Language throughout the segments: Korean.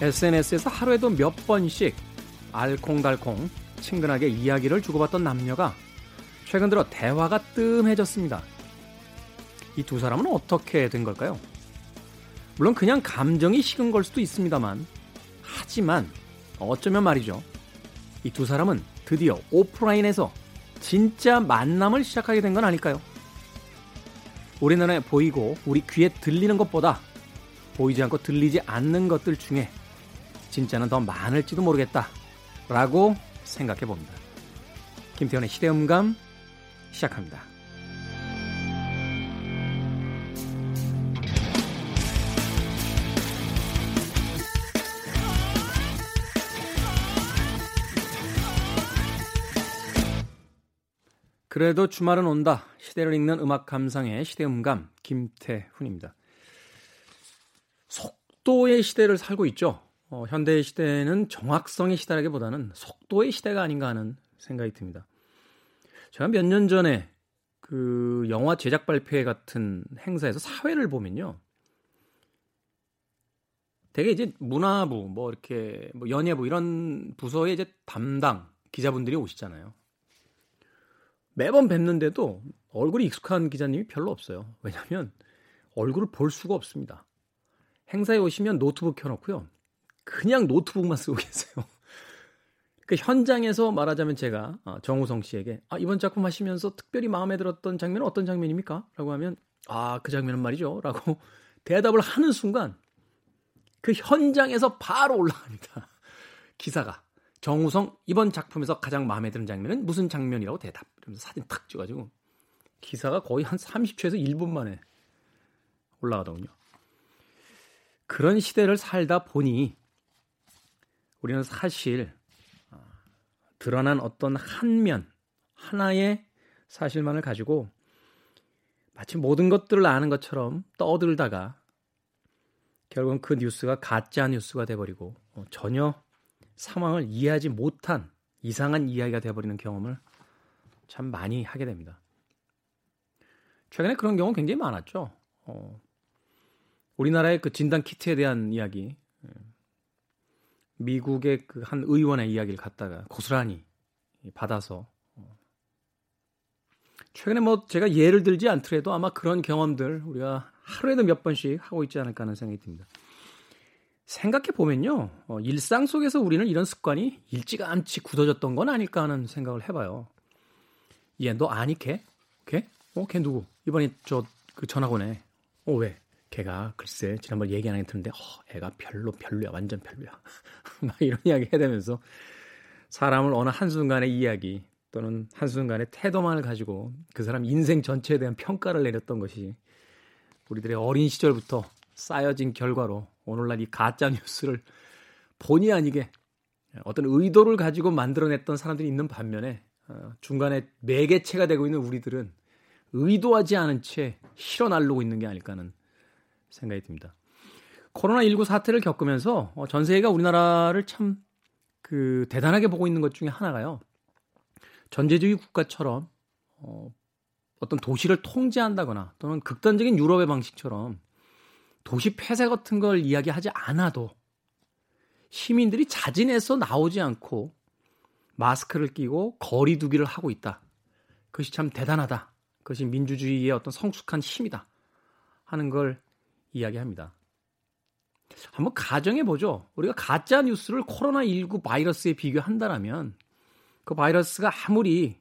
SNS에서 하루에도 몇 번씩 알콩달콩 친근하게 이야기를 주고받던 남녀가 최근 들어 대화가 뜸해졌습니다. 이 두 사람은 어떻게 된 걸까요? 물론 그냥 감정이 식은 걸 수도 있습니다만, 하지만 어쩌면 말이죠. 이 두 사람은 드디어 오프라인에서 진짜 만남을 시작하게 된 건 아닐까요? 우리 눈에 보이고 우리 귀에 들리는 것보다 보이지 않고 들리지 않는 것들 중에 진짜는 더 많을지도 모르겠다. 라고 생각해 봅니다. 김태현의 시대음감 시작합니다. 그래도 주말은 온다. 시대를 읽는 음악 감상의 시대음감 김태훈입니다. 속도의 시대를 살고 있죠. 어, 현대의 시대는 정확성의 시대라기보다는 속도의 시대가 아닌가 하는 생각이 듭니다. 제가 몇 년 전에 그 영화 제작 발표회 같은 행사에서 사회를 보면요. 되게 이제 문화부, 뭐 이렇게 뭐 연예부 이런 부서의 이제 담당 기자분들이 오시잖아요. 매번 뵙는데도 얼굴이 익숙한 기자님이 별로 없어요. 왜냐하면 얼굴을 볼 수가 없습니다. 행사에 오시면 노트북 켜놓고요. 그냥 노트북만 쓰고 계세요. 그 현장에서 말하자면 제가 어, 정우성 씨에게 아, 이번 작품 하시면서 특별히 마음에 들었던 장면은 어떤 장면입니까? 라고 하면 아, 그 장면은 말이죠. 라고 대답을 하는 순간 그 현장에서 바로 올라갑니다. 기사가. 정우성 이번 작품에서 가장 마음에 드는 장면은 무슨 장면이라고 대답. 그러면서 사진 탁 찍어가지고 기사가 거의 한 30초에서 1분 만에 올라가더군요. 그런 시대를 살다 보니 우리는 사실 어, 드러난 어떤 한 면, 하나의 사실만을 가지고 마치 모든 것들을 아는 것처럼 떠들다가 결국은 그 뉴스가 가짜 뉴스가 돼버리고 어, 전혀 상황을 이해하지 못한 이상한 이야기가 돼버리는 경험을 참 많이 하게 됩니다. 최근에 그런 경우 굉장히 많았죠. 어, 우리나라의 그 진단 키트에 대한 이야기, 예. 미국의 그 한 의원의 이야기를 갖다가 고스란히 받아서 어. 최근에 뭐 제가 예를 들지 않더라도 아마 그런 경험들 우리가 하루에도 몇 번씩 하고 있지 않을까 하는 생각이 듭니다. 생각해 보면요, 어, 일상 속에서 우리는 이런 습관이 일찌감치 굳어졌던 건 아닐까 하는 생각을 해봐요. 얘, 너 아니 걔? 걔? 어, 걔 누구? 이번에 저 그 전학 오네. 어, 왜? 걔가 글쎄 지난번 얘기 하나 들었는데 어, 애가 별로 별로야 완전 별로야. 막 이런 이야기 해대면서 사람을 어느 한순간의 이야기 또는 한순간의 태도만을 가지고 그 사람 인생 전체에 대한 평가를 내렸던 것이 우리들의 어린 시절부터 쌓여진 결과로 오늘날 이 가짜 뉴스를 본의 아니게 어떤 의도를 가지고 만들어냈던 사람들이 있는 반면에 어, 중간에 매개체가 되고 있는 우리들은 의도하지 않은 채 실어 날르고 있는 게 아닐까 하는 생각이 듭니다. 코로나19 사태를 겪으면서 어, 전 세계가 우리나라를 참 그 대단하게 보고 있는 것 중에 하나가요. 전제주의 국가처럼 어, 어떤 도시를 통제한다거나 또는 극단적인 유럽의 방식처럼 도시 폐쇄 같은 걸 이야기하지 않아도 시민들이 자진해서 나오지 않고 마스크를 끼고 거리두기를 하고 있다. 그것이 참 대단하다. 그것이 민주주의의 어떤 성숙한 힘이다. 하는 걸 이야기합니다. 한번 가정해 보죠. 우리가 가짜 뉴스를 코로나 19 바이러스에 비교한다라면 그 바이러스가 아무리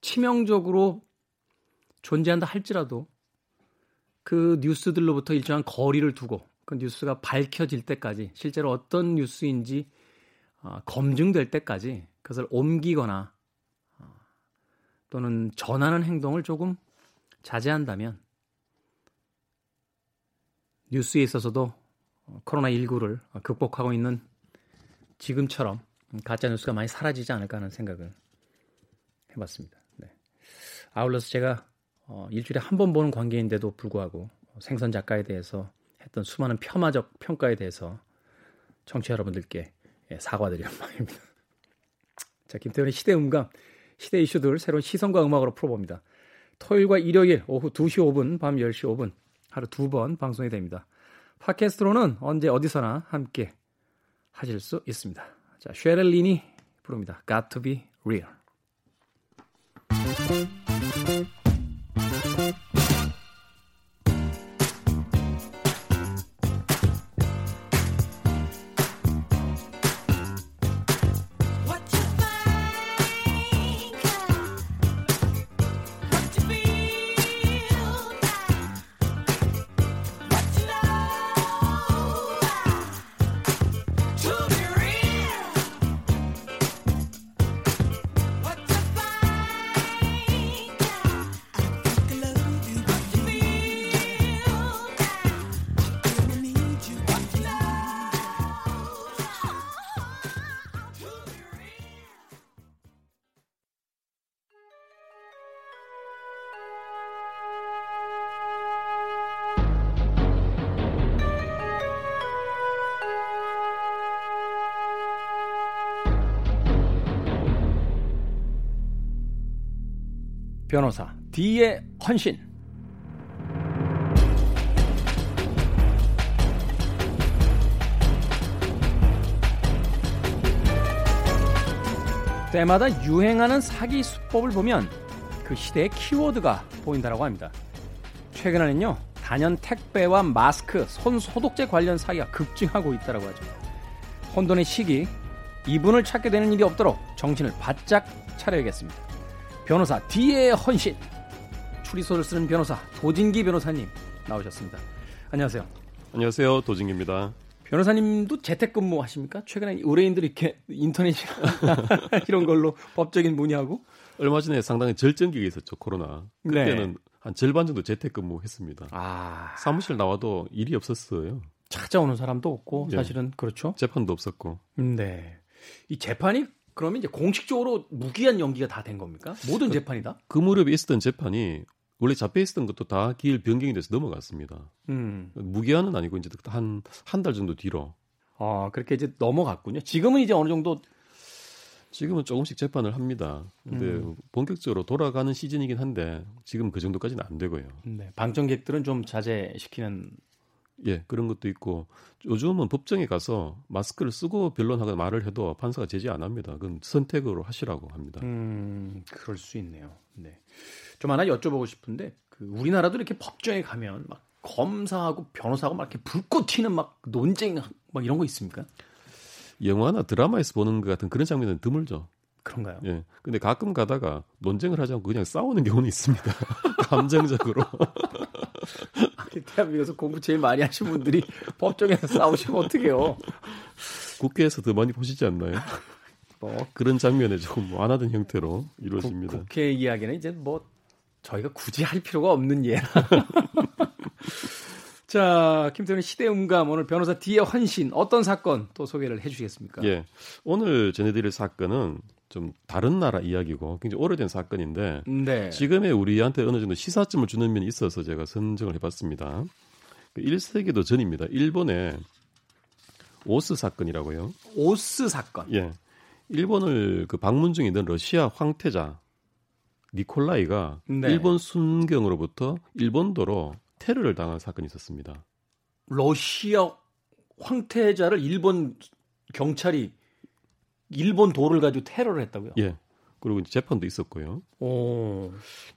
치명적으로 존재한다 할지라도 그 뉴스들로부터 일정한 거리를 두고 그 뉴스가 밝혀질 때까지 실제로 어떤 뉴스인지 어, 검증될 때까지 그것을 옮기거나 어, 또는 전하는 행동을 조금 자제한다면 뉴스에 있어서도 코로나19를 극복하고 있는 지금처럼 가짜 뉴스가 많이 사라지지 않을까 하는 생각을 해봤습니다. 네. 아울러서 제가 어, 일주일에 한 번 보는 관계인데도 불구하고 생선 작가에 대해서 했던 수많은 폄하적 평가에 대해서 청취 자 여러분들께 예, 사과드리는 바입니다. 자, 김태훈의 시대 음감, 시대 이슈들 새로운 시선과 음악으로 풀어봅니다. 토요일과 일요일 오후 2시 5분, 밤 10시 5분 하루 두 번 방송이 됩니다. 팟캐스트로는 언제 어디서나 함께 하실 수 있습니다. 자, 쉐렐린이 부릅니다. Got to be real. 변호사 D의 헌신 때마다 유행하는 사기 수법을 보면 그 시대의 키워드가 보인다고 합니다. 최근에는요 단연 택배와 마스크, 손 소독제 관련 사기가 급증하고 있다고 하죠. 혼돈의 시기 이분을 찾게 되는 일이 없도록 정신을 바짝 차려야겠습니다. 변호사 D의 헌신 추리소를 쓰는 변호사 도진기 변호사님 나오셨습니다. 안녕하세요. 안녕하세요. 도진기입니다. 변호사님도 재택근무 하십니까? 최근에 의뢰인들이 이렇게 인터넷 이런 걸로 법적인 문의하고 얼마 전에 상당히 절정기가 있었죠 코로나. 그때는 네. 한 절반 정도 재택근무했습니다. 아... 사무실 나와도 일이 없었어요. 찾아오는 사람도 없고 네. 사실은 그렇죠. 재판도 없었고. 네. 이 재판이 그러면 이제 공식적으로 무기한 연기가 다 된 겁니까? 모든 그, 재판이다? 그 무렵에 있었던 재판이 원래 잡혀 있었던 것도 다 기일 변경이 돼서 넘어갔습니다. 음. 무기한은 아니고 이제 한 한 달 정도 뒤로. 아 그렇게 이제 넘어갔군요. 지금은 이제 어느 정도 지금은 조금씩 재판을 합니다. 근데 음. 본격적으로 돌아가는 시즌이긴 한데 지금 그 정도까지는 안 되고요. 네, 방청객들은 좀 자제시키는 예, 그런 것도 있고 요즘은 법정에 가서 마스크를 쓰고 변론하거나 말을 해도 판사가 제지 안 합니다. 그건 선택으로 하시라고 합니다. 음, 그럴 수 있네요. 네. 좀 하나 여쭤보고 싶은데 그 우리나라도 이렇게 법정에 가면 막 검사하고 변호사하고 막 이렇게 불꽃 튀는 막 논쟁 막 이런 거 있습니까? 영화나 드라마에서 보는 것 같은 그런 장면은 드물죠. 그런가요? 예. 근데 가끔 가다가 논쟁을 하지 않고 그냥 싸우는 경우는 있습니다. 감정적으로. 대한민국에서 공부 제일 많이 하신 분들이 법정에서 싸우시면 어떡해요? 국회에서 더 많이 보시지 않나요? 뭐 그런 장면에 조금 완화된 형태로 이루어집니다. 국, 회 이야기는 이제 뭐 저희가 굳이 할 필요가 없는 예. 자, 김태훈의 시대음감 오늘 변호사 D의 헌신 어떤 사건 또 소개를 해주시겠습니까? 예, 오늘 전해드릴 사건은 좀 다른 나라 이야기고 굉장히 오래된 사건인데 네. 지금의 우리한테 어느 정도 시사점을 주는 면이 있어서 제가 선정을 해봤습니다. 1세기도 그 전입니다. 일본의 오스 사건이라고요. 오스 사건. 예. 일본을 그 방문 중에 있는 러시아 황태자 니콜라이가 네. 일본 순경으로부터 일본도로 테러를 당한 사건이 있었습니다. 러시아 황태자를 일본 경찰이 일본 도를 가지고 테러를 했다고요? 예. 그리고 이제 재판도 있었고요. 오.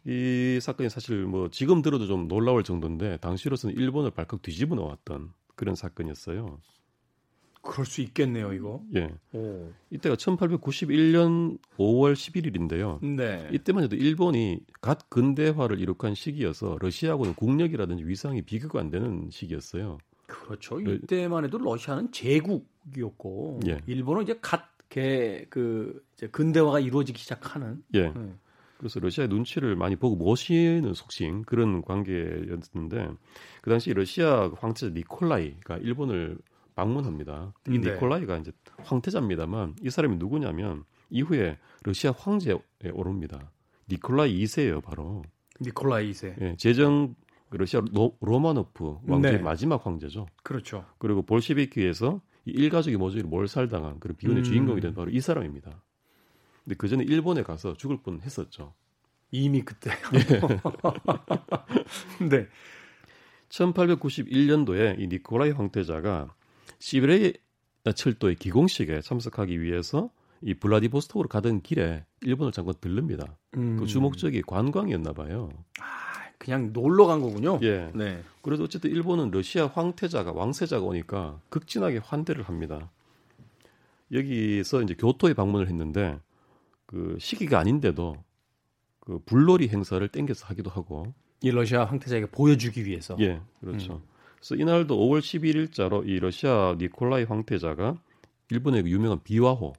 이 사건이 사실 뭐 지금 들어도 좀 놀라울 정도인데 당시로서는 일본을 발칵 뒤집어 놓았던 그런 사건이었어요. 그럴 수 있겠네요, 이거. 예. 오. 이때가 1891년 5월 11일인데요. 네. 이때만 해도 일본이 갓 근대화를 이룩한 시기여서 러시아하고는 국력이라든지 위상이 비교가 안 되는 시기였어요. 그렇죠. 이때만 해도 러시아는 제국이었고 예. 일본은 이제 갓 그 이제 근대화가 이루어지기 시작하는. 예. 네. 그래서 러시아의 눈치를 많이 보고 모시는 속신 그런 관계였는데 그 당시 러시아 황제 니콜라이가 일본을 방문합니다. 이 네. 니콜라이가 이제 황태자입니다만 이 사람이 누구냐면 이후에 러시아 황제에 오릅니다. 니콜라이 2세예요, 바로. 니콜라이 2세. 예, 제정 러시아 로, 로마노프 왕조의 네. 마지막 황제죠. 그렇죠. 그리고 볼셰비키에서 이 일가족이 모조리 몰살당한 그런 비운의 음. 주인공이 된 바로 이 사람입니다. 근데 그 전에 일본에 가서 죽을 뻔 했었죠. 이미 그때. 네. 네. 1891년도에 이 니콜라이 황태자가 시베리아, 철도의 기공식에 참석하기 위해서 이 블라디보스톡으로 가던 길에 일본을 잠깐 들릅니다. 음. 그 주목적이 관광이었나 봐요. 아, 그냥 놀러 간 거군요. 예. 네. 그래도 어쨌든 일본은 러시아 황태자가 왕세자가 오니까 극진하게 환대를 합니다. 여기서 이제 교토에 방문을 했는데 그 시기가 아닌데도 그 불놀이 행사를 땡겨서 하기도 하고 이 러시아 황태자에게 보여주기 위해서. 예, 그렇죠. 음. 그래서 이날도 5월 11일자로 이 러시아 니콜라이 황태자가 일본의 그 유명한 비와호,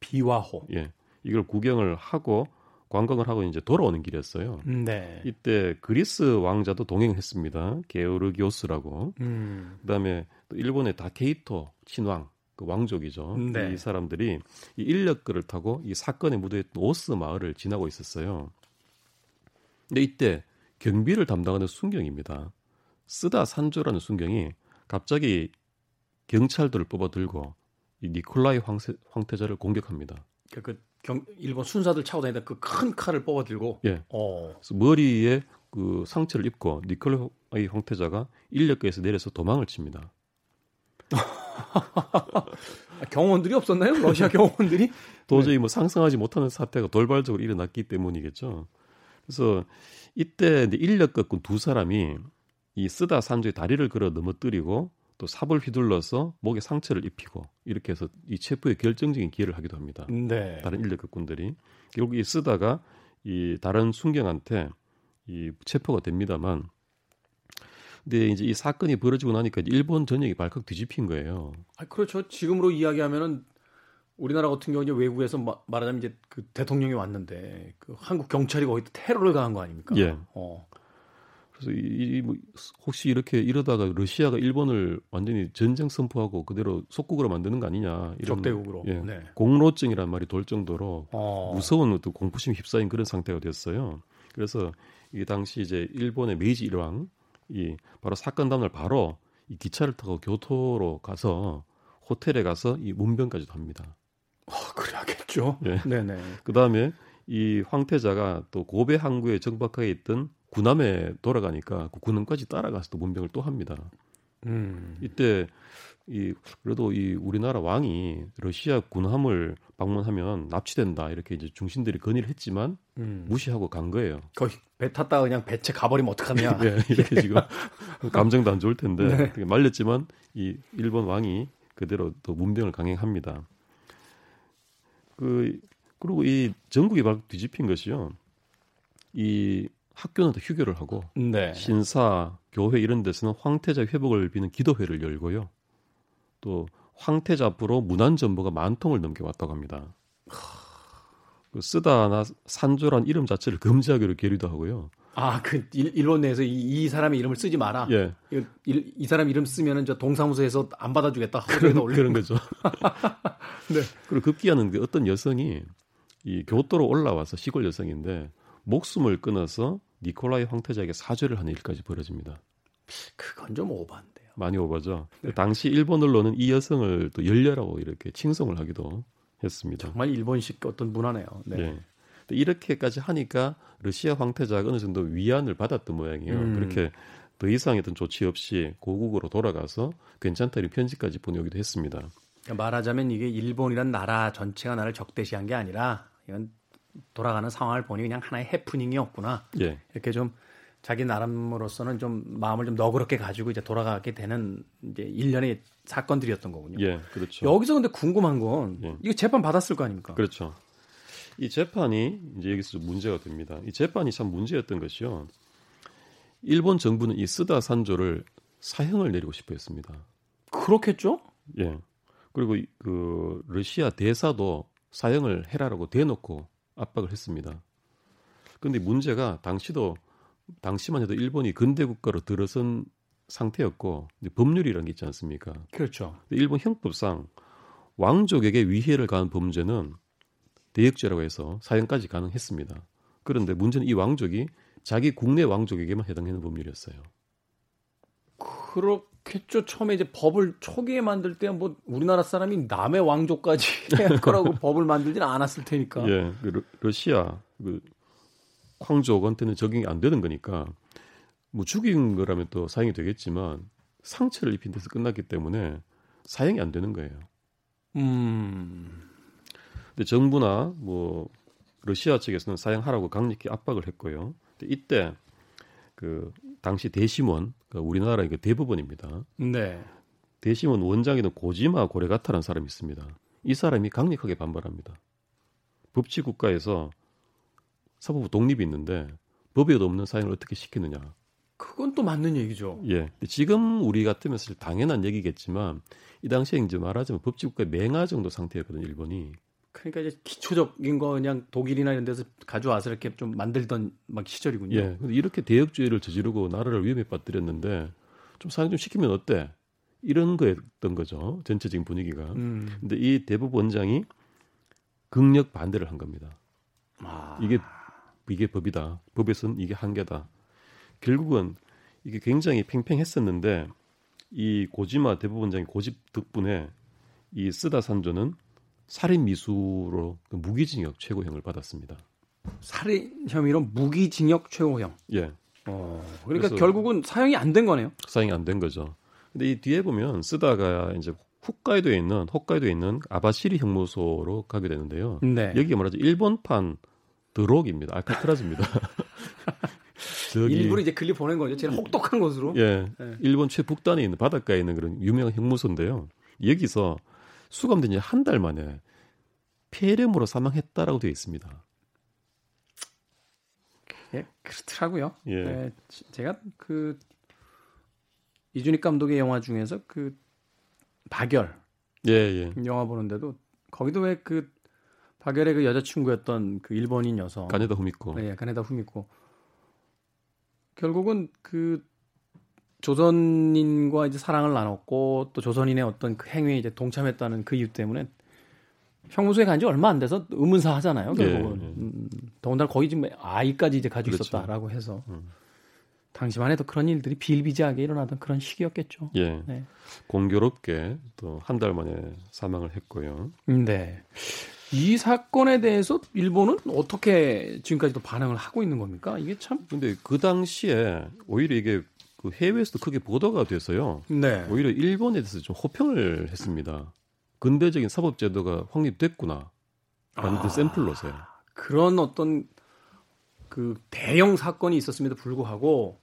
비와호, 예, 이걸 구경을 하고 관광을 하고 이제 돌아오는 길이었어요. 네. 이때 그리스 왕자도 동행했습니다. 게오르기오스라고. 음. 그다음에 또 일본의 다케이토 친왕, 그 왕족이죠. 네. 이 사람들이 이 인력거를 타고 이 사건에 묻어있던 오스 마을을 지나고 있었어요. 근데 이때 경비를 담당하는 순경입니다. 쓰다 산조라는 순경이 갑자기 경찰들을 뽑아들고 이 니콜라이 황세, 황태자를 공격합니다. 그, 그 경, 일본 순사들 차고 다니다 그 큰 칼을 뽑아 들고 예. 어. 머리에 그 상처를 입고 니콜라이 황태자가 인력거에서 내려서 도망을 칩니다. 경호원들이 없었나요? 러시아 경호원들이? 도저히 뭐 상상하지 못하는 사태가 돌발적으로 일어났기 때문이겠죠. 그래서 이때 인력거꾼 두 사람이 이 쓰다 산조의 다리를 걸어 넘어뜨리고 또 삽을 휘둘러서 목에 상처를 입히고 이렇게 해서 이 체포에 결정적인 기회를 하기도 합니다. 네. 다른 인력거꾼들이 결국 이 쓰다가 이 다른 순경한테 이 체포가 됩니다만 근데 이제 이 사건이 벌어지고 나니까 일본 전역이 발칵 뒤집힌 거예요. 아, 그렇죠. 지금으로 이야기하면은 우리나라 같은 경우 이제 외국에서 마, 말하자면 이제 그 대통령이 왔는데 그 한국 경찰이 거의 테러를 가한 거 아닙니까? 예. 어. 그래서 이, 이 뭐, 혹시 이렇게 이러다가 러시아가 일본을 완전히 전쟁 선포하고 그대로 속국으로 만드는 거 아니냐 이런 적대국으로 예, 네. 공로증이란 말이 돌 정도로 어. 무서운 또 공포심 휩싸인 그런 상태가 됐어요. 그래서 이 당시 이제 일본의 메이지 일왕 이 바로 사건 다음날 바로 이 기차를 타고 교토로 가서 호텔에 가서 이 문병까지도 합니다. 어, 그래야겠죠. 예. 네네. 그 다음에 이 황태자가 또 고베 항구에 정박하게 있던 군함에 돌아가니까 그 군함까지 따라가서 또 문병을 또 합니다. 음. 이때 이 그래도 이 우리나라 왕이 러시아 군함을 방문하면 납치된다 이렇게 이제 중신들이 건의를 했지만 음. 무시하고 간 거예요. 거의 배 탔다가 그냥 배채 가버리면 어떡하냐. 네, 이렇게 지금 감정도 안 좋을 텐데 네. 말렸지만 이 일본 왕이 그대로 또 문병을 강행합니다. 그 그리고 이 전국이 바로 뒤집힌 것이요. 이 학교는 또 휴교를 하고 네. 신사, 교회 이런 데서는 황태자 회복을 비는 기도회를 열고요. 또 황태자 앞으로 문안 전보가 만 통을 넘게 왔다고 합니다. 그 쓰다나 산조란 이름 자체를 금지하기로 계류도 하고요. 아, 그 일본 내에서 이, 이 사람의 이름을 쓰지 마라. 예. 이, 이 사람 이름 쓰면은 저 동사무소에서 안 받아주겠다. 그런, 그런 거죠. 네. 그리고 급기야는 그 어떤 여성이 이 교토로 올라와서 시골 여성인데 목숨을 끊어서 니콜라이 황태자에게 사죄를 하는 일까지 벌어집니다. 그건 좀 오반데요. 많이 오바죠. 네. 당시 일본 언론은 이 여성을 또 열려라고 이렇게 칭송을 하기도 했습니다. 정말 일본식 어떤 문화네요. 네. 네. 이렇게까지 하니까 러시아 황태자가 어느 정도 위안을 받았던 모양이에요. 음. 그렇게 더 이상의 어떤 조치 없이 고국으로 돌아가서 괜찮다 이 편지까지 보내오기도 했습니다. 그러니까 말하자면 이게 일본이란 나라 전체가 나를 적대시한 게 아니라 이건 돌아가는 상황을 보니 그냥 하나의 해프닝이었구나. 예. 이렇게 좀 자기 나름으로서는 좀 마음을 좀 너그럽게 가지고 이제 돌아가게 되는 이제 일련의 사건들이었던 거군요. 예, 그렇죠. 여기서 근데 궁금한 건 예. 이거 재판 받았을 거 아닙니까? 그렇죠. 이 재판이 이제 여기서 문제가 됩니다. 이 재판이 참 문제였던 것이요. 일본 정부는 이 쓰다 산조를 사형을 내리고 싶어 했습니다. 그렇겠죠? 예. 그리고 그 러시아 대사도 사형을 해라라고 대놓고 압박을 했습니다. 그런데 문제가 당시도 당시만 해도 일본이 근대 국가로 들어선 상태였고 법률이라는 게 있지 않습니까? 그렇죠. 일본 형법상 왕족에게 위해를 가한 범죄는 대역죄라고 해서 사형까지 가능했습니다. 그런데 문제는 이 왕족이 자기 국내 왕족에게만 해당하는 법률이었어요. 그렇 겠죠. 처음에 이제 법을 초기에 만들 때 뭐 우리나라 사람이 남의 왕족까지 해야 할 거라고 법을 만들지는 않았을 테니까. 예, 그 러시아 그 황족한테는 적용이 안 되는 거니까 뭐 죽인 거라면 또 사형이 되겠지만 상처를 입힌 데서 끝났기 때문에 사형이 안 되는 거예요. 음. 근데 정부나 뭐 러시아 측에서는 사양하라고 강력히 압박을 했고요. 이때 그 당시 대심원 그 우리나라의 그 대법원입니다. 네. 대심원 원장이던 고지마 고레가타라는 사람이 있습니다. 이 사람이 강력하게 반발합니다. 법치 국가에서 사법부 독립이 있는데 법에도 없는 사용을 어떻게 시키느냐. 그건 또 맞는 얘기죠. 예. 지금 우리 같으면 사실 당연한 얘기겠지만 이 당시에 이제 말하자면 법치 국가의 맹아 정도 상태였거든요, 일본이. 그러니까 이제 기초적인 거 그냥 독일이나 이런 데서 가져와서 이렇게 좀 만들던 막 시절이군요. 예. 근데 이렇게 대역주의를 저지르고 나라를 위험에 빠뜨렸는데 좀 사용 좀 시키면 어때? 이런 거였던 거죠. 전체적인 분위기가. 음. 근데 이 대법 원장이 극력 반대를 한 겁니다. 아. 이게 이게 법이다. 법에서는 이게 한계다. 결국은 이게 굉장히 팽팽했었는데 이 고지마 대법원장의 고집 덕분에 이 쓰다 산조는 살인 미수로 그 무기징역 최고형을 받았습니다. 살인 혐의로 무기징역 최고형. 예. 어, 그러니까 결국은 사형이 안 된 거네요. 사형이 안 된 거죠. 근데 이 뒤에 보면 쓰다가 이제 홋카이도에 있는 홋카이도에 있는 아바시리 형무소로 가게 되는데요. 네. 여기가 말하자 일본판 드록입니다. 알카트라즈입니다. 저기, 일부러 이제 글리 보낸 거죠. 제일 혹독한 곳으로. 예. 네. 일본 최북단에 있는 바닷가에 있는 그런 유명한 형무소인데요. 여기서 수감된 지 한 달 만에 폐렴으로 사망했다라고 되어 있습니다. 예, 그렇더라고요. 예. 네, 제가 그 이준익 감독의 영화 중에서 그 박열 예, 예. 영화 보는데도 거기도 왜 그 박열의 그 여자친구였던 그 일본인 여성 가네다 후미코. 네, 가네다 후미코. 결국은 그 조선인과 이제 사랑을 나눴고 또 조선인의 어떤 그 행위에 이제 동참했다는 그 이유 때문에 형무소에 간 지 얼마 안 돼서 의문사 하잖아요. 결국은 예, 예. 음, 더군다나 거기 지금 아이까지 이제 가지고 그렇죠. 있었다라고 해서 음. 당시만 해도 그런 일들이 비일비재하게 일어나던 그런 시기였겠죠. 예. 네. 공교롭게 또 한 달 만에 사망을 했고요. 네. 이 사건에 대해서 일본은 어떻게 지금까지도 반응을 하고 있는 겁니까? 이게 참. 근데 그 당시에 오히려 이게 그 해외에서도 크게 보도가 돼서요. 네. 오히려 일본에 대해서 좀 호평을 했습니다. 근대적인 사법 제도가 확립됐구나. 라는 아, 샘플로서요. 그런 어떤 그 대형 사건이 있었음에도 불구하고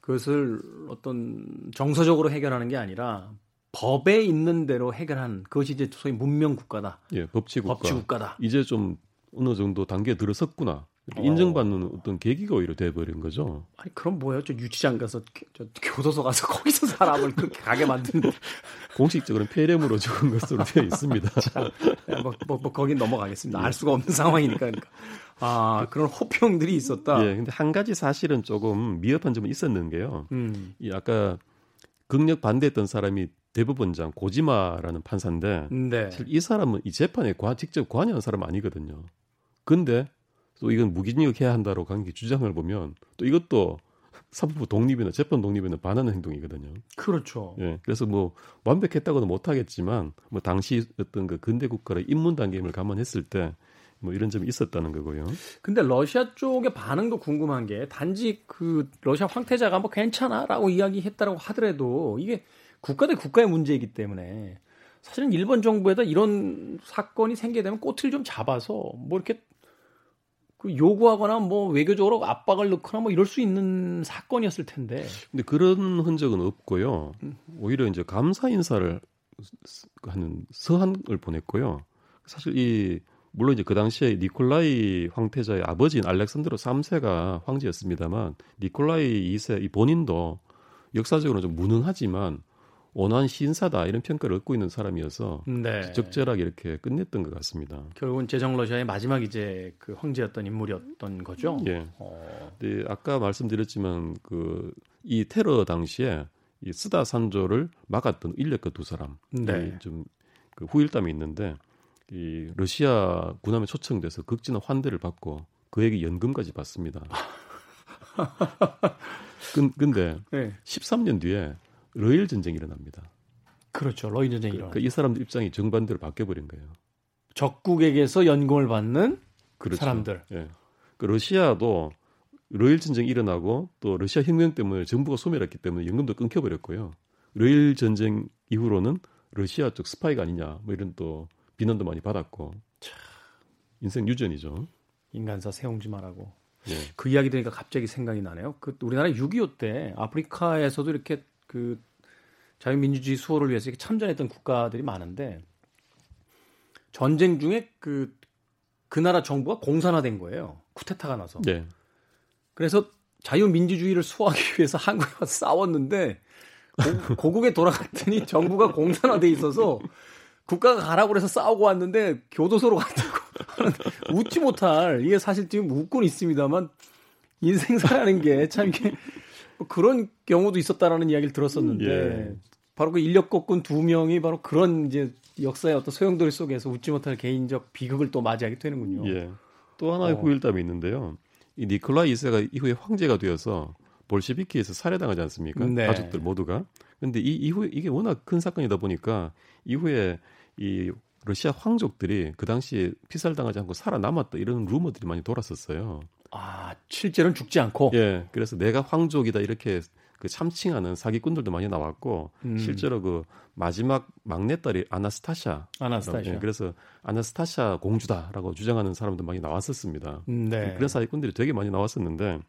그것을 어떤 정서적으로 해결하는 게 아니라 법에 있는 대로 해결한 그것이 이제 소위 문명 국가다. 예, 법치 국가. 법치 국가다. 이제 좀 어느 정도 단계에 들어섰구나. 어. 인정받는 어떤 계기가 오히려 돼버린 거죠. 아니 그럼 뭐예요? 저 유치장 가서 저 교도소 가서 거기서 사람을 그렇게 가게 만드는 공식적으로는 폐렴으로 죽은 것으로 되어 있습니다. 자, 뭐, 뭐, 뭐 거긴 넘어가겠습니다. 알 수가 없는 상황이니까. 그러니까. 아 그런 호평들이 있었다. 예, 근데 한 가지 사실은 조금 미흡한 점은 있었는 게요. 음. 이 아까 극력 반대했던 사람이 대법원장 고지마라는 판사인데 네. 사실 이 사람은 이 재판에 관, 직접 관여한 사람 아니거든요. 근데 또 이건 무기징역 해야 한다고 강기 주장을 보면 또 이것도 사법부 독립이나 재판 독립에는 반하는 행동이거든요. 그렇죠. 예. 그래서 뭐 완벽했다고는 못하겠지만 뭐 당시 어떤 그 근대 국가의 입문 단계임을 감안했을 때 뭐 이런 점이 있었다는 거고요. 근데 러시아 쪽의 반응도 궁금한 게 단지 그 러시아 황태자가 뭐 괜찮아라고 이야기했다라고 하더라도 이게 국가 대 국가의 문제이기 때문에 사실은 일본 정부에다 이런 사건이 생기게 되면 꽃을 좀 잡아서 뭐 이렇게 그 요구하거나 뭐 외교적으로 압박을 넣거나 뭐 이럴 수 있는 사건이었을 텐데. 근데 그런 흔적은 없고요. 오히려 이제 감사 인사를 하는 서한을 보냈고요. 사실 이 물론 이제 그 당시에 니콜라이 황태자의 아버지인 알렉산드로 3세가 황제였습니다만 니콜라이 2세 이 본인도 역사적으로 좀 무능하지만 원한 신사다 이런 평가를 얻고 있는 사람이어서 네. 적절하게 이렇게 끝냈던 것 같습니다. 결국은 제정 러시아의 마지막 이제 그 황제였던 인물이었던 거죠. 예. 어. 네, 아까 말씀드렸지만 그 이 테러 당시에 이 쓰다 산조를 막았던 인력거 두 사람 네. 좀그 후일담이 있는데 이 러시아 군함에 초청돼서 극진한 환대를 받고 그에게 연금까지 받습니다. 근, 근데 네. 13년 뒤에 러일 전쟁이 일어납니다. 그렇죠. 러일 전쟁이 일어나. 그러니까 이 사람들 입장이 정반대로 바뀌어 버린 거예요. 적국에게서 연금을 받는 그렇죠. 사람들. 예. 그 러시아도 러일 전쟁이 일어나고 또 러시아 혁명 때문에 정부가 소멸했기 때문에 연금도 끊겨 버렸고요. 러일 전쟁 이후로는 러시아 쪽 스파이가 아니냐 뭐 이런 또 비난도 많이 받았고 인생 유전이죠. 인간사 새옹지마라고 네. 그 이야기 들으니까 갑자기 생각이 나네요. 그 우리나라 6.25 때 아프리카에서도 이렇게 그 자유민주주의 수호를 위해서 이렇게 참전했던 국가들이 많은데 전쟁 중에 그, 그 나라 정부가 공산화된 거예요. 쿠데타가 나서. 네. 그래서 자유민주주의를 수호하기 위해서 한국에 와서 싸웠는데 고, 국에 돌아갔더니 정부가 공산화돼 있어서 국가가 가라고 그래서 싸우고 왔는데 교도소로 갔다고 웃지 못할 이게 사실 지금 웃고는 있습니다만 인생사라는 게 참 이게 뭐 그런 경우도 있었다라는 이야기를 들었었는데 예. 바로 그 인력 거꾼 두 명이 바로 그런 이제 역사의 어떤 소용돌이 속에서 웃지 못할 개인적 비극을 또 맞이하게 되는군요. 예. 또 하나의 어. 후일담이 있는데요. 이 니콜라이 2세가 이후에 황제가 되어서 볼셰비키에서 살해당하지 않습니까? 네. 가족들 모두가. 근데 이 이후에 이게 워낙 큰 사건이다 보니까 이후에 이 러시아 황족들이 그 당시에 피살당하지 않고 살아남았다 이런 루머들이 많이 돌았었어요. 아, 실제로는 죽지 않고? 예. 그래서 내가 황족이다 이렇게 그 참칭하는 사기꾼들도 많이 나왔고 음. 실제로 그 마지막 막내딸이 아나스타샤. 아나스타샤. 예, 그래서 아나스타샤 공주다라고 주장하는 사람도 많이 나왔었습니다. 음, 네. 그런 사기꾼들이 되게 많이 나왔었는데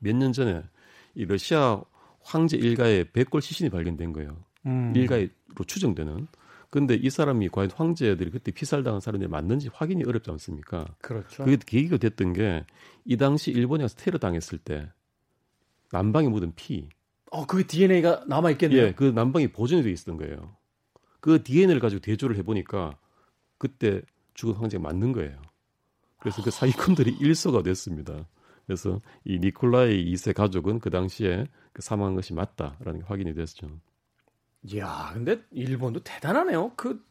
몇 년 전에 이 러시아 황제 일가의 백골 시신이 발견된 거예요. 음. 일가로 추정되는. 근데 이 사람이 과연 황제들이 그때 피살당한 사람이 맞는지 확인이 어렵지 않습니까? 그렇죠. 그게 계기가 됐던 게 이 당시 일본에 가서 테러 당했을 때 남방에 묻은 피. 어, 그게 DNA가 남아 있겠네요. 예, 그 남방이 보존이 돼 있었던 거예요. 그 DNA를 가지고 대조를 해 보니까 그때 죽은 황제가 맞는 거예요. 그래서 그 사기꾼들이 일소가 됐습니다. 그래서 이 니콜라이 2세 가족은 그 당시에 그 사망한 것이 맞다라는 게 확인이 됐죠. 이야, 근데 일본도 대단하네요. 그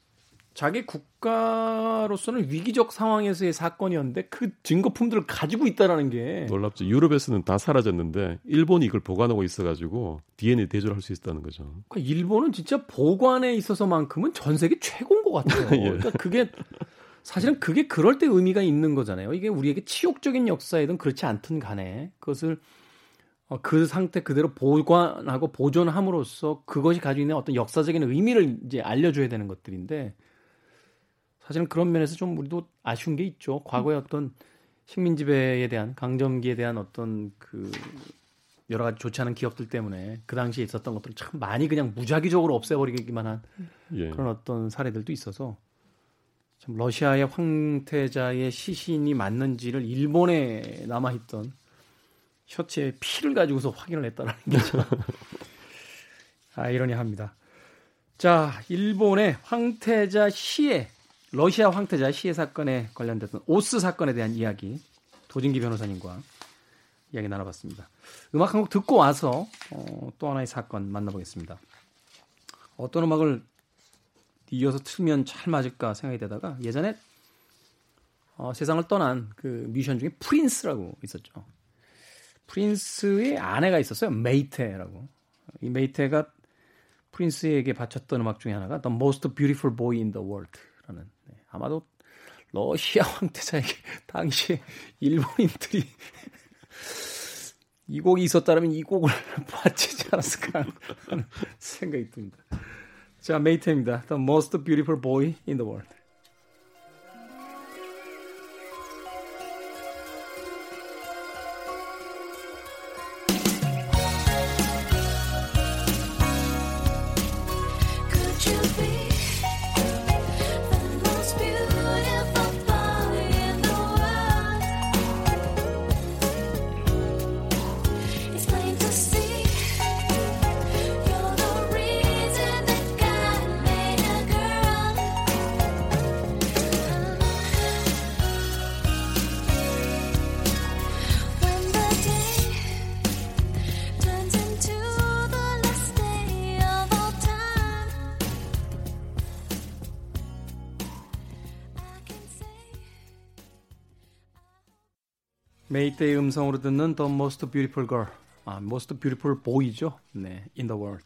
자기 국가로서는 위기적 상황에서의 사건이었는데 그 증거품들을 가지고 있다라는 게 놀랍죠. 유럽에서는 다 사라졌는데 일본이 이걸 보관하고 있어가지고 DNA 대조를 할 수 있다는 거죠. 그러니까 일본은 진짜 보관에 있어서만큼은 전 세계 최고인 것 같아요. 예. 그러니까 그게 사실은 그게 그럴 때 의미가 있는 거잖아요. 이게 우리에게 치욕적인 역사이든 그렇지 않든 간에 그것을 어, 그 상태 그대로 보관하고 보존함으로써 그것이 가지고 있는 어떤 역사적인 의미를 이제 알려줘야 되는 것들인데 사실은 그런 면에서 좀 우리도 아쉬운 게 있죠. 과거의 어떤 식민 지배에 대한 강점기에 대한 어떤 그 여러 가지 좋지 않은 기억들 때문에 그 당시에 있었던 것들을 참 많이 그냥 무작위적으로 없애버리기만 한 예. 그런 어떤 사례들도 있어서 참 러시아의 황태자의 시신이 맞는지를 일본에 남아있던 셔츠에 피를 가지고서 확인을 했다는 게 참 아이러니합니다. 자, 일본의 황태자 시의 러시아 황태자 시해 사건에 관련됐던 오스 사건에 대한 이야기 도진기 변호사님과 이야기 나눠봤습니다. 음악 한 곡 듣고 와서 어, 또 하나의 사건 만나보겠습니다. 어떤 음악을 이어서 틀면 잘 맞을까 생각이 되다가 예전에 어, 세상을 떠난 그 뮤지션 중에 프린스라고 있었죠. 프린스의 아내가 있었어요. 메이테라고. 이 메이테가 프린스에게 바쳤던 음악 중에 하나가 The Most Beautiful Boy in the World라는 아마도 러시아 황태자에게 당시에 일본인들이 이 곡이 있었다면 이 곡을 바치지 않았을까 하는 생각이 듭니다. 자, 메이트입니다. The most beautiful boy in the world. 메이테의 음성으로 듣는 The Most Beautiful Girl, 아, Most Beautiful Boy죠. 네, In the World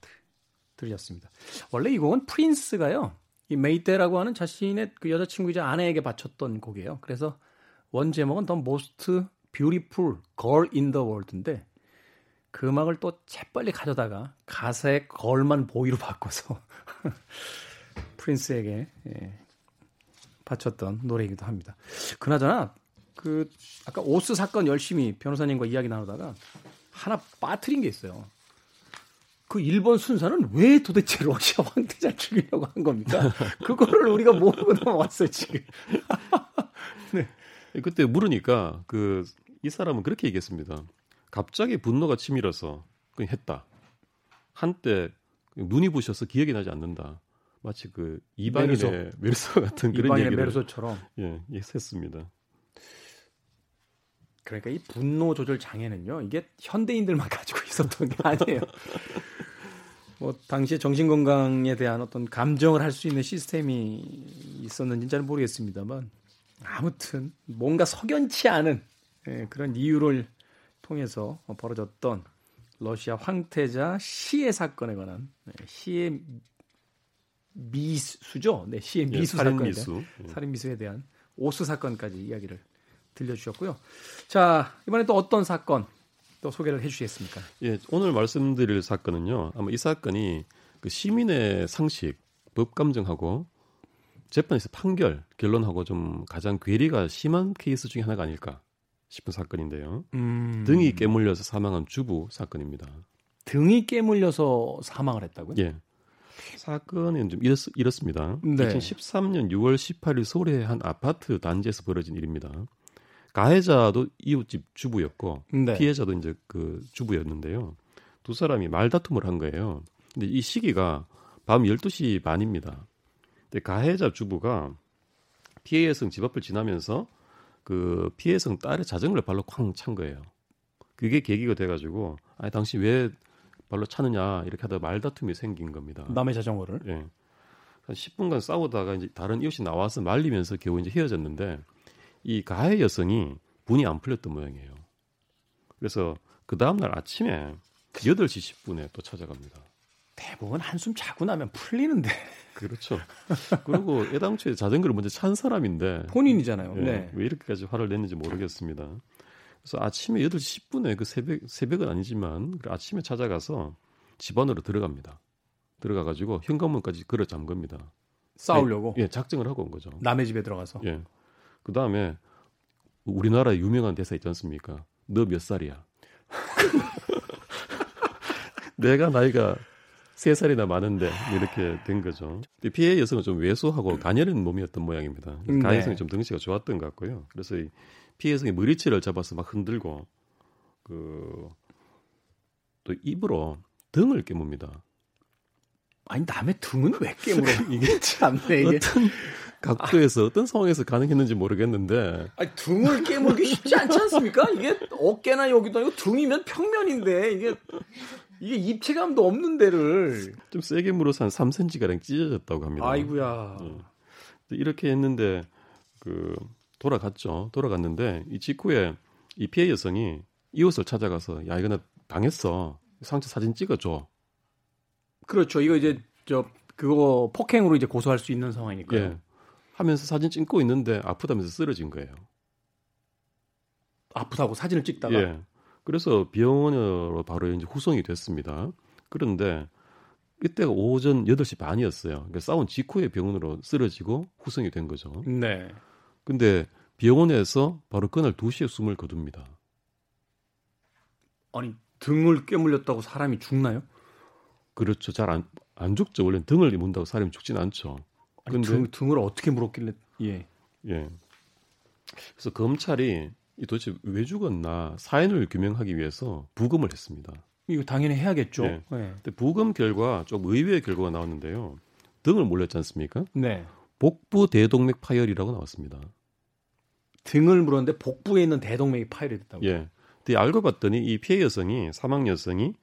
들으셨습니다. 원래 이 곡은 프린스가요. 이 메이테라고 하는 자신의 그 여자친구이자 아내에게 바쳤던 곡이에요. 그래서 원 제목은 The Most Beautiful Girl in the World인데 그 음악을 또 재빨리 가져다가 가사의 girl만 boy로 바꿔서 프린스에게 예, 바쳤던 노래이기도 합니다. 그나저나 그 아까 오스 사건 열심히 변호사님과 이야기 나누다가 하나 빠뜨린 게 있어요. 그 일본 순사는 왜 도대체 러시아 황태자 죽이려고 한 겁니까? 그거를 우리가 모르고 넘어왔어요 지금. 네. 그때 물으니까 그 이 사람은 그렇게 얘기했습니다. 갑자기 분노가 치밀어서 그냥 했다. 한때 눈이 부셔서 기억이 나지 않는다. 마치 그 이방인의 메르소, 메르소 같은 그런 얘기를 메르소처럼 예, 했습니다. 그러니까 이 분노 조절 장애는요. 이게 현대인들만 가지고 있었던 게 아니에요. 뭐 당시에 정신 건강에 대한 어떤 감정을 할 수 있는 시스템이 있었는지 잘 모르겠습니다만 아무튼 뭔가 석연치 않은 예, 그런 이유를 통해서 벌어졌던 러시아 황태자 시해 사건에 관한 네, 시해 미수죠. 네, 예, 미수 예, 사건에 미수. 대한 예. 살인 미수에 대한 오수 사건까지 이야기를 들려주셨고요. 자 이번에 또 어떤 사건 또 소개를 해주시겠습니까? 예, 오늘 말씀드릴 사건은요. 아마 이 사건이 그 시민의 상식, 법 감정하고 재판에서 판결, 결론하고 좀 가장 괴리가 심한 케이스 중에 하나가 아닐까 싶은 사건인데요. 음... 등이 깨물려서 사망한 주부 사건입니다. 등이 깨물려서 사망을 했다고요? 예. 사건은 좀 이렇, 이렇습니다. 네. 2013년 6월 18일 서울의 한 아파트 단지에서 벌어진 일입니다. 가해자도 이웃집 주부였고 네. 피해자도 이제 그 주부였는데요. 두 사람이 말다툼을 한 거예요. 근데 이 시기가 밤 12시 반입니다. 근데 가해자 주부가 피해 여성 집 앞을 지나면서 그 피해 여성 딸의 자전거를 발로 쾅 찬 거예요. 그게 계기가 돼가지고 아니 당신 왜 발로 차느냐 이렇게 하다 가 말다툼이 생긴 겁니다. 남의 자전거를? 예. 한 10분간 싸우다가 이제 다른 이웃이 나와서 말리면서 겨우 이제 헤어졌는데 이 가해 여성이 분이 안 풀렸던 모양이에요. 그래서 그 다음날 아침에 8시 10분에 또 찾아갑니다. 대부분 한숨 자고 나면 풀리는데. 그렇죠. 그리고 애당초에 자전거를 먼저 찬 사람인데 본인이잖아요. 네, 네. 왜 이렇게까지 화를 냈는지 모르겠습니다. 그래서 아침에 8시 10분에 그 새벽 새벽은 아니지만 그 아침에 찾아가서 집 안으로 들어갑니다. 들어가 가지고 현관문까지 걸어 잠겁니다. 싸우려고? 예, 작정을 하고 온 거죠. 남의 집에 들어가서. 예. 그 다음에 우리나라에 유명한 대사 있지 않습니까? 너 몇 살이야? 내가 나이가 세 살이나 많은데 이렇게 된 거죠. 피해 여성은 좀 왜소하고 가녀린 몸이었던 모양입니다. 네. 가해성이 좀 덩치가 좋았던 것 같고요. 그래서 이 피해 여성이 머리채를 잡아서 막 흔들고 그 또 입으로 등을 깨뭅니다. 아니 남의 등은 왜 깨물어? 이게 참네 이게. 어떤 각도에서 아. 어떤 상황에서 가능했는지 모르겠는데. 아니, 등을 깨물기 쉽지 않지 않습니까? 이게 어깨나 여기도 아니고 등이면 평면인데 이게 이게 입체감도 없는 데를 좀 세게 물어서 한 3cm 가량 찢어졌다고 합니다. 아이구야. 네. 이렇게 했는데 그 돌아갔죠. 돌아갔는데 이 직후에 이 피해 여성이 이웃을 찾아가서 야 이거 나 당했어. 상처 사진 찍어줘. 그렇죠. 이거 이제 저 그거 폭행으로 이제 고소할 수 있는 상황이니까요. 예. 하면서 사진 찍고 있는데 아프다면서 쓰러진 거예요. 아프다고 사진을 찍다가? 예. 그래서 병원으로 바로 이제 후송이 됐습니다. 그런데 이때가 오전 8시 반이었어요. 그러니까 싸운 직후에 병원으로 쓰러지고 후송이 된 거죠. 네. 근데 병원에서 바로 그날 2시에 숨을 거둡니다. 아니, 등을 깨물렸다고 사람이 죽나요? 그렇죠. 잘 안, 안 죽죠. 원래 등을 문다고 사람이 죽진 않죠. 근데 등, 등을 어떻게 물었길래 예. 예. 그래서 검찰이 이 도대체 왜 죽었나 사인을 규명하기 위해서 부검을 했습니다. 이거 당연히 해야겠죠. 네. 네. 근데 부검 결과 좀 의외의 결과가 나왔는데요. 등을 몰렸지 않습니까? 네. 복부 대동맥 파열이라고 나왔습니다. 등을 물었는데 복부에 있는 대동맥이 파열이 됐다고. 예. 근데 알고 봤더니 이 피해 여성이 사망 여성이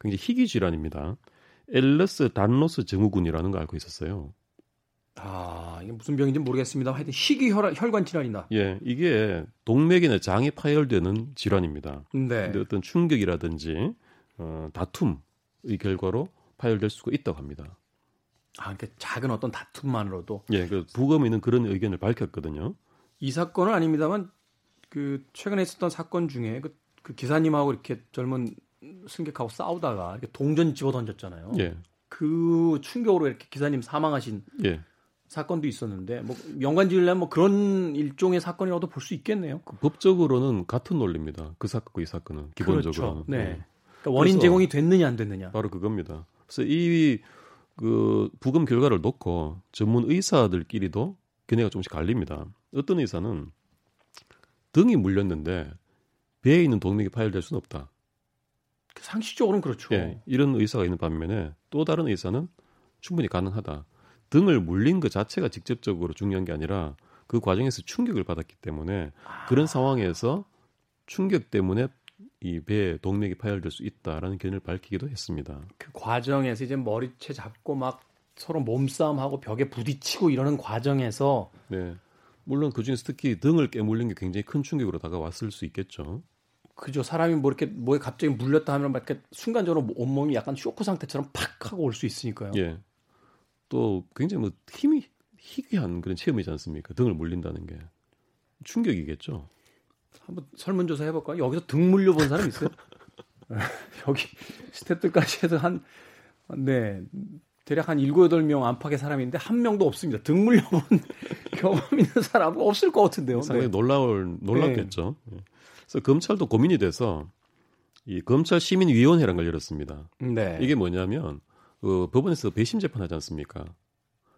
굉장히 희귀 질환입니다. 엘러스 단로스 증후군이라는 걸 알고 있었어요. 아, 이게 무슨 병인지 모르겠습니다. 하여튼 희귀 혈, 혈관 질환이다. 예, 이게 동맥이나 장이 파열되는 질환입니다. 네. 근데 어떤 충격이라든지 어, 다툼의 결과로 파열될 수가 있다고 합니다. 아, 그러니까 작은 어떤 다툼만으로도. 예, 그 부검에는 그런 의견을 밝혔거든요. 이 사건은 아닙니다만 그 최근에 있었던 사건 중에 그, 그 기사님하고 이렇게 젊은 승객하고 싸우다가 이렇게 동전 집어 던졌잖아요. 예. 그 충격으로 이렇게 기사님 사망하신 예. 사건도 있었는데 뭐 연관지으려면 뭐 그런 일종의 사건이라도 볼 수 있겠네요. 그 법적으로는 같은 논리입니다. 그 사건과 이 사건은 기본적으로. 그렇죠. 네. 그러니까 원인 제공이 됐느냐 안 됐느냐. 바로 그겁니다. 그래서 이 그 부검 결과를 놓고 전문 의사들끼리도 견해가 조금씩 갈립니다. 어떤 의사는 등이 물렸는데 배에 있는 동맥이 파열될 수는 없다. 상식적으로는 그렇죠. 예, 이런 의사가 있는 반면에 또 다른 의사는 충분히 가능하다. 등을 물린 것 자체가 직접적으로 중요한 게 아니라 그 과정에서 충격을 받았기 때문에 아. 그런 상황에서 충격 때문에 이 배에 동맥이 파열될 수 있다라는 견해를 밝히기도 했습니다. 그 과정에서 이제 머리채 잡고 막 서로 몸싸움하고 벽에 부딪히고 이러는 과정에서 네. 물론 그 중에서 특히 등을 깨물린 게 굉장히 큰 충격으로 다가왔을 수 있겠죠. 그죠. 사람이 뭐 이렇게 뭐에 갑자기 물렸다 하면 막 이렇게 순간적으로 온몸이 약간 쇼크 상태처럼 팍 하고 올 수 있으니까요. 예. 또 굉장히 뭐 힘이 희귀한 그런 체험이지 않습니까? 등을 물린다는 게 충격이겠죠. 한번 설문조사 해볼까요? 여기서 등 물려본 사람 있어요? 여기 스태프들까지 해서 한, 네, 대략 한 7, 8명 안팎의 사람인데 한 명도 없습니다. 등 물려본 경험 있는 사람은 없을 것 같은데요. 상당히 네. 놀라울, 놀랍겠죠. 네. 그래서 검찰도 고민이 돼서 이 검찰 시민위원회라는 걸 열었습니다. 네. 이게 뭐냐면 그 법원에서 배심 재판하지 않습니까?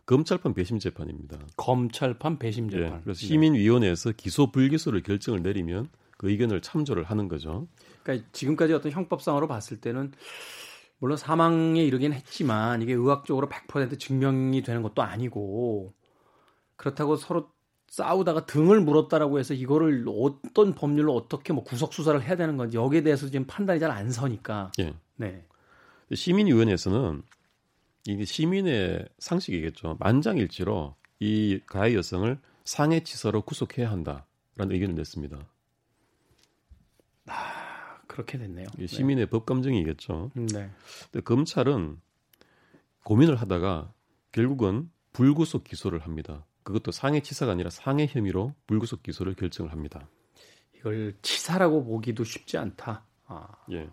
검찰판 배심 재판입니다. 검찰판 배심 재판. 예, 그래서 시민위원회에서 기소 불기소를 결정을 내리면 그 의견을 참조를 하는 거죠. 그러니까 지금까지 어떤 형법상으로 봤을 때는 물론 사망에 이르긴 했지만 이게 의학적으로 100% 증명이 되는 것도 아니고 그렇다고 서로 싸우다가 등을 물었다라고 해서 이거를 어떤 법률로 어떻게 뭐 구속 수사를 해야 되는 건지 여기에 대해서 지금 판단이 잘 안 서니까. 예. 네. 시민위원회에서는 이게 시민의 상식이겠죠. 만장일치로 이 가해 여성을 상해치사로 구속해야 한다라는 의견을 냈습니다. 아, 그렇게 됐네요. 시민의 네. 법 감정이겠죠. 음, 네. 근데 검찰은 고민을 하다가 결국은 불구속 기소를 합니다. 그것도 상해치사가 아니라 상해 혐의로 불구속 기소를 결정을 합니다. 이걸 치사라고 보기도 쉽지 않다. 아. 예.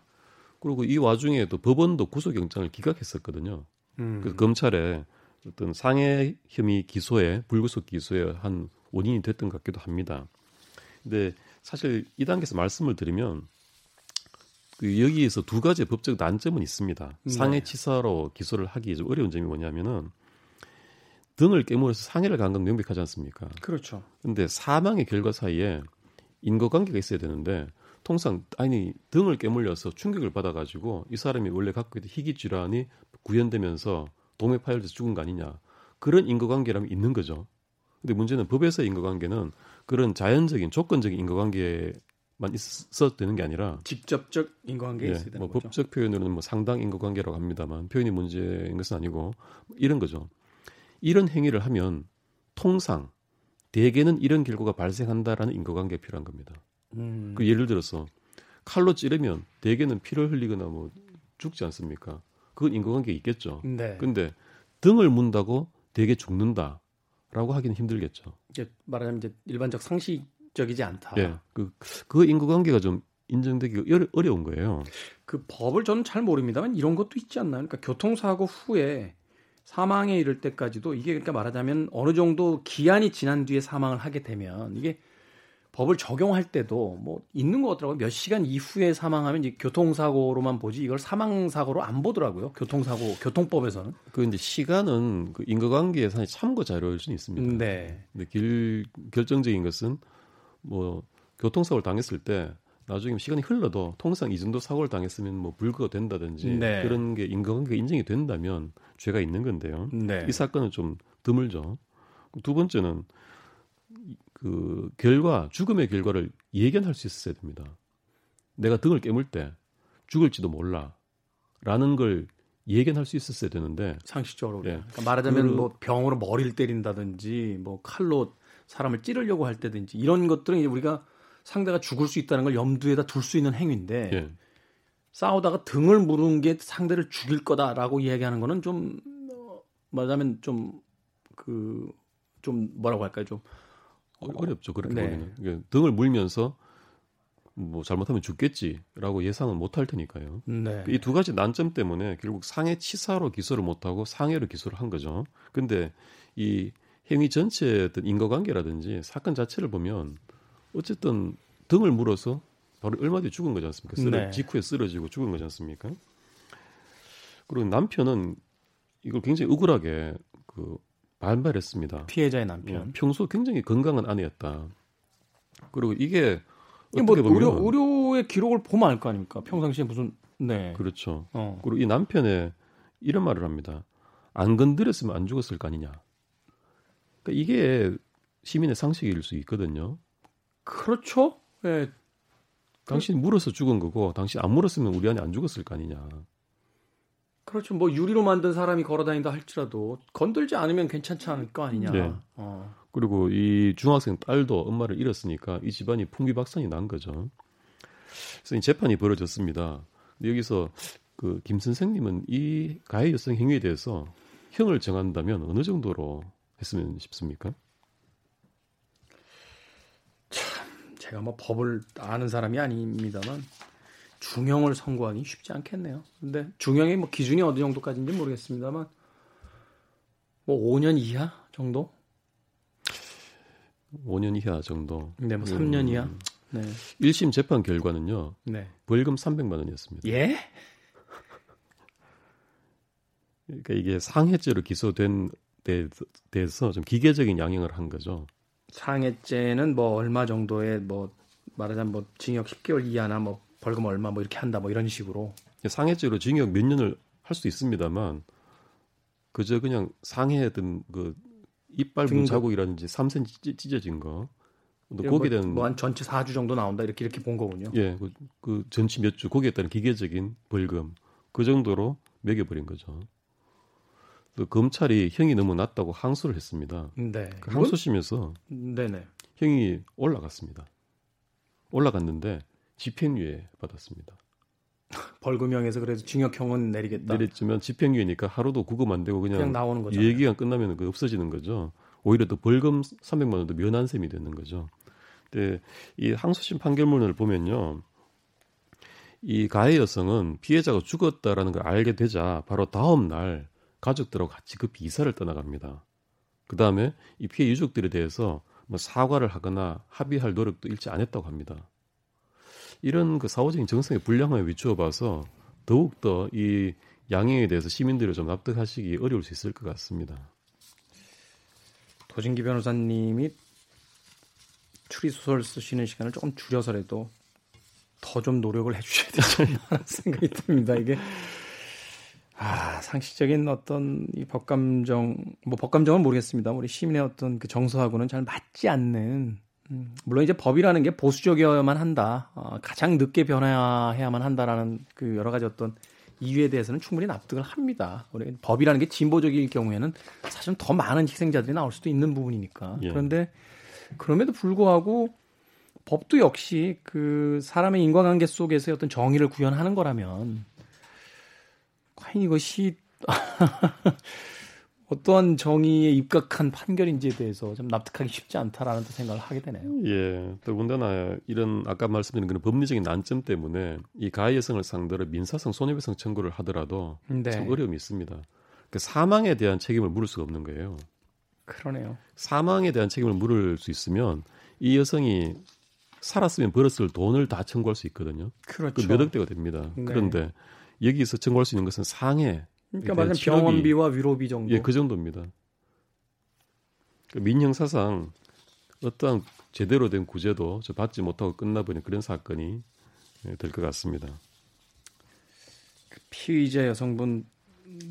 그리고 이 와중에도 법원도 구속영장을 기각했었거든요. 음. 그래서 검찰에 어떤 상해 혐의 기소에 불구속 기소에 한 원인이 됐던 것 같기도 합니다. 근데 사실 이 단계에서 말씀을 드리면 그 여기에서 두 가지 법적 난점은 있습니다. 네. 상해치사로 기소를 하기 좀 어려운 점이 뭐냐면은 등을 깨물어서 상해를 간 건 명백하지 않습니까? 그렇죠. 근데 사망의 결과 사이에 인과관계가 있어야 되는데 통상 아니 등을 깨물려서 충격을 받아가지고 이 사람이 원래 갖고 있던 희귀 질환이 구현되면서 동맥 파열돼서 죽은 거 아니냐 그런 인과관계라면 있는 거죠. 근데 문제는 법에서 인과관계는 그런 자연적인 조건적인 인과관계만 있어도 되는 게 아니라 직접적 인과관계 예, 있어야 되는 뭐 거죠. 법적 표현으로는 뭐 상당 인과관계라고 합니다만 표현이 문제인 것은 아니고 이런 거죠. 이런 행위를 하면 통상 대개는 이런 결과가 발생한다라는 인과관계가 필요한 겁니다. 음. 그 예를 들어서 칼로 찌르면 대개는 피를 흘리거나 뭐 죽지 않습니까? 그건 인과관계 있겠죠. 네. 근데 등을 문다고 대개 죽는다라고 하기는 힘들겠죠. 이제 말하자면 이제 일반적 상식적이지 않다. 예. 그, 그 인과관계가 좀 인정되기 어려, 운 거예요. 그 법을 저는 잘 모릅니다만 이런 것도 있지 않나요? 그러니까 교통사고 후에 사망에 이를 때까지도 이게 그러니까 말하자면 어느 정도 기한이 지난 뒤에 사망을 하게 되면 이게 법을 적용할 때도 뭐 있는 것 같더라고요. 몇 시간 이후에 사망하면 이제 교통사고로만 보지 이걸 사망사고로 안 보더라고요. 교통사고, 교통법에서는. 그 이제 시간은 그 인과관계 예산의 참고 자료일 수는 있습니다. 네. 근데 길, 결정적인 것은 뭐 교통사고를 당했을 때 나중에 시간이 흘러도 통상 이 정도 사고를 당했으면 뭐 불구가 된다든지 네. 그런 게 인과관계가 인정이 된다면 죄가 있는 건데요. 네. 이 사건은 좀 드물죠. 두 번째는 그 결과 죽음의 결과를 예견할 수 있어야 됩니다. 내가 등을 깨물 때 죽을지도 몰라라는 걸 예견할 수 있었어야 되는데 상식적으로 예. 그러니까 말하자면 그, 뭐 병으로 머리를 때린다든지 뭐 칼로 사람을 찌르려고 할 때든지 이런 것들은 이제 우리가 상대가 죽을 수 있다는 걸 염두에다 둘 수 있는 행위인데 예. 싸우다가 등을 물은 게 상대를 죽일 거다라고 이야기하는 거는 좀 어, 말하자면 좀 그좀 그, 좀 뭐라고 할까요 좀 어, 어렵죠. 그렇게 네. 보기는. 등을 물면서 뭐 잘못하면 죽겠지라고 예상은 못 할 테니까요. 네. 이 두 가지 난점 때문에 결국 상해 치사로 기소를 못 하고 상해로 기소를 한 거죠. 근데 이 행위 전체의 어떤 인과관계라든지 사건 자체를 보면 어쨌든 등을 물어서 바로 얼마 뒤에 죽은 거지 않습니까? 쓰러, 네. 직후에 쓰러지고 죽은 거지 않습니까? 그리고 남편은 이걸 굉장히 억울하게 그 반발했습니다. 피해자의 남편. 예, 평소 굉장히 건강한 아내였다. 그리고 이게 뭐 의료 의료의 기록을 보면 알 거 아닙니까? 평상시에 무슨 네. 그렇죠. 어. 그리고 이 남편의 이런 말을 합니다. 안 건드렸으면 안 죽었을 거 아니냐. 그러니까 이게 시민의 상식일 수 있거든요. 그렇죠. 예. 당신 물어서 죽은 거고 당신 안 물었으면 우리 안에 안 죽었을 거 아니냐. 그렇죠. 뭐 유리로 만든 사람이 걸어다닌다 할지라도 건들지 않으면 괜찮지 않을 거 아니냐. 네. 어. 그리고 이 중학생 딸도 엄마를 잃었으니까 이 집안이 풍비박산이 난 거죠. 그래서 이 재판이 벌어졌습니다. 근데 여기서 그 김 선생님은 이 가해 여성 행위에 대해서 형을 정한다면 어느 정도로 했으면 싶습니까? 참, 제가 뭐 법을 아는 사람이 아닙니다만 중형을 선고하기 쉽지 않겠네요. 근데 중형의 뭐 기준이 어느 정도까지인지 모르겠습니다만 뭐 5년 이하 정도? 5년 이하 정도. 네, 뭐 3년 음, 이하. 네. 1심 재판 결과는요. 네. 벌금 300만 원이었습니다. 예? 그러니까 이게 상해죄로 기소된 데 대해서 좀 기계적인 양형을 한 거죠. 상해죄는 뭐 얼마 정도의 뭐 말하자면 뭐 징역 10개월 이하나 뭐 벌금 얼마 뭐 이렇게 한다 뭐 이런 식으로 상해죄로 징역 몇 년을 할 수 있습니다만 그저 그냥 상해든 그 이빨 문자국이라든지 3cm 찢어진 거. 또 거기에 대한 뭐한 전치 4주 정도 나온다 이렇게 이렇게 본 거군요. 예, 그, 그 전치 몇 주 거기에 따른 기계적인 벌금 그 정도로 매겨버린 거죠. 그 검찰이 형이 너무 낮다고 항소를 했습니다. 네. 그 항소심에서 네네. 형이 올라갔습니다. 올라갔는데 집행유예 받았습니다. 벌금형에서 그래도 징역형은 내리겠다. 내렸지만 집행유예니까 하루도 구금 안 되고 그냥, 그냥 나오는 거죠. 얘기가 끝나면 그 없어지는 거죠. 오히려 또 벌금 300만 원도 면한 셈이 되는 거죠. 근데 이 항소심 판결문을 보면요. 이 가해 여성은 피해자가 죽었다라는 걸 알게 되자 바로 다음 날 가족들하고 같이 급히 이사를 떠나갑니다. 그 다음에 이 피해 유족들에 대해서 뭐 사과를 하거나 합의할 노력도 일치 안 했다고 합니다. 이런 그 사후적인 정성의 불량함에 비추어 봐서 더욱 더 이 양형에 대해서 시민들이 좀 납득하시기 어려울 수 있을 것 같습니다. 도진기 변호사님이 추리 소설 쓰시는 시간을 조금 줄여서라도 더 좀 노력을 해주셔야 되지 않나 생각이 듭니다. 이게 아 상식적인 어떤 이 법감정 뭐 법감정은 모르겠습니다. 우리 시민의 어떤 그 정서하고는 잘 맞지 않는 음, 물론 이제 법이라는 게 보수적이어야만 한다. 어, 가장 늦게 변화해야만 한다라는 그 여러 가지 어떤 이유에 대해서는 충분히 납득을 합니다. 우리 법이라는 게 진보적일 경우에는 사실 더 많은 희생자들이 나올 수도 있는 부분이니까. 예. 그런데 그럼에도 불구하고 법도 역시 그 사람의 인과관계 속에서 어떤 정의를 구현하는 거라면 과연 이것이 어떠한 정의에 입각한 판결인지에 대해서 좀 납득하기 쉽지 않다라는 생각을 하게 되네요. 예. 더군다나 이런 아까 말씀드린 그런 법리적인 난점 때문에 이 가해 여성을 상대로 민사성 손해배상 청구를 하더라도 네. 참 어려움이 있습니다. 그 사망에 대한 책임을 물을 수가 없는 거예요. 그러네요. 사망에 대한 책임을 물을 수 있으면 이 여성이 살았으면 벌었을 돈을 다 청구할 수 있거든요. 그렇죠. 그 몇 억 대가 됩니다. 네. 그런데 여기서 청구할 수 있는 것은 상해 그러니까 말하자면 병원비와 위로비 정도. 예, 그 정도입니다. 그 민형사상 어떠한 제대로 된 구제도 저 받지 못하고 끝나버린 그런 사건이 예, 될것 같습니다. 그 피의자 여성분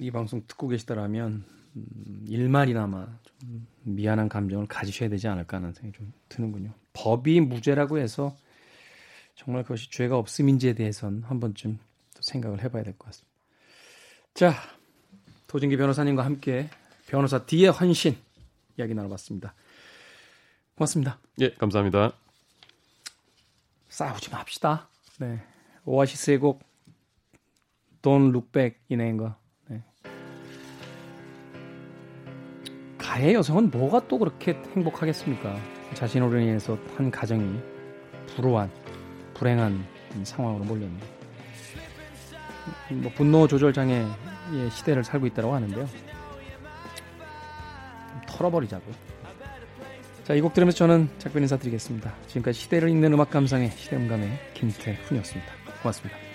이 방송 듣고 계시다라면 음, 일말이나마 좀 미안한 감정을 가지셔야 되지 않을까 하는 생각이 좀 드는군요. 법이 무죄라고 해서 정말 그것이 죄가 없음인지에 대해서는 한 번쯤 생각을 해봐야 될 것 같습니다. 자, 도진기 변호사님과 함께 변호사 D의 헌신 이야기 나눠봤습니다. 고맙습니다. 예, 감사합니다. 싸우지 맙시다. 네. 오아시스의 곡 Don't Look Back 이내인 거. 네. 가해 여성은 뭐가 또 그렇게 행복하겠습니까? 자신으로 인해서 한 가정이 불우한 불행한 상황으로 몰렸는데 뭐 분노 조절 장애의 시대를 살고 있다고 하는데요. 털어버리자고. 자, 이 곡 들으면서 저는 작별 인사드리겠습니다. 지금까지 시대를 읽는 음악 감상의 시대음감의 김태훈이었습니다. 고맙습니다.